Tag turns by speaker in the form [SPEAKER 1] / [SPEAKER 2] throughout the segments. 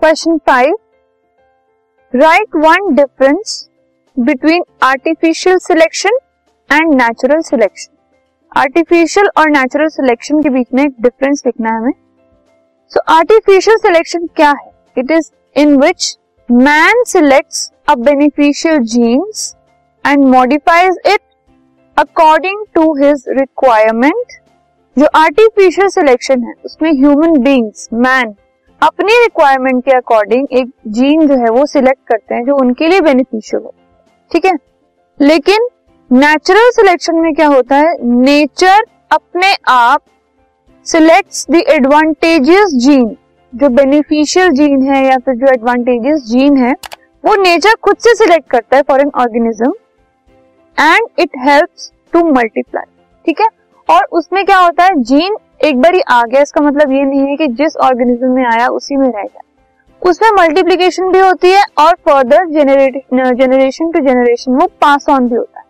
[SPEAKER 1] Question five right one difference between artificial selection and natural selection artificial और natural selection के बीच में एक डिफरेंस लिखना है हमें। सो आर्टिफिशियल सिलेक्शन क्या है? It is in which man selects a beneficial genes and modifies it according to his requirement जो आर्टिफिशियल सिलेक्शन है, उसमें ह्यूमन बींग्स मैन अपनी रिक्वायरमेंट के अकॉर्डिंग एक जीन जो है वो सिलेक्ट करते हैं जो उनके लिए बेनिफिशियल हो। ठीक है? लेकिन नेचुरल सिलेक्शन में क्या होता है? नेचर अपने आप सिलेक्ट्स द एडवांटेजियस जीन जो बेनिफिशियल जीन है या फिर जो एडवांटेजियस जीन है, वो नेचर खुद से सिलेक्ट करता है for an organism and it helps to multiply ठीक है? और उसमें क्या होता है? जीन एक बार ही आ गया, इसका मतलब ये नहीं है कि जिस ऑर्गेनिज्म में आया, उसी में रहेगा उसमें मल्टीप्लीकेशन भी होती है और फर्दर जनरेशन टू जनरेशन वो पास ऑन भी होता है।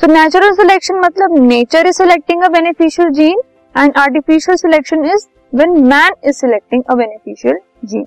[SPEAKER 1] सो नेचुरल सिलेक्शन मतलब nature is selecting a beneficial gene and artificial selection is when man is selecting a beneficial gene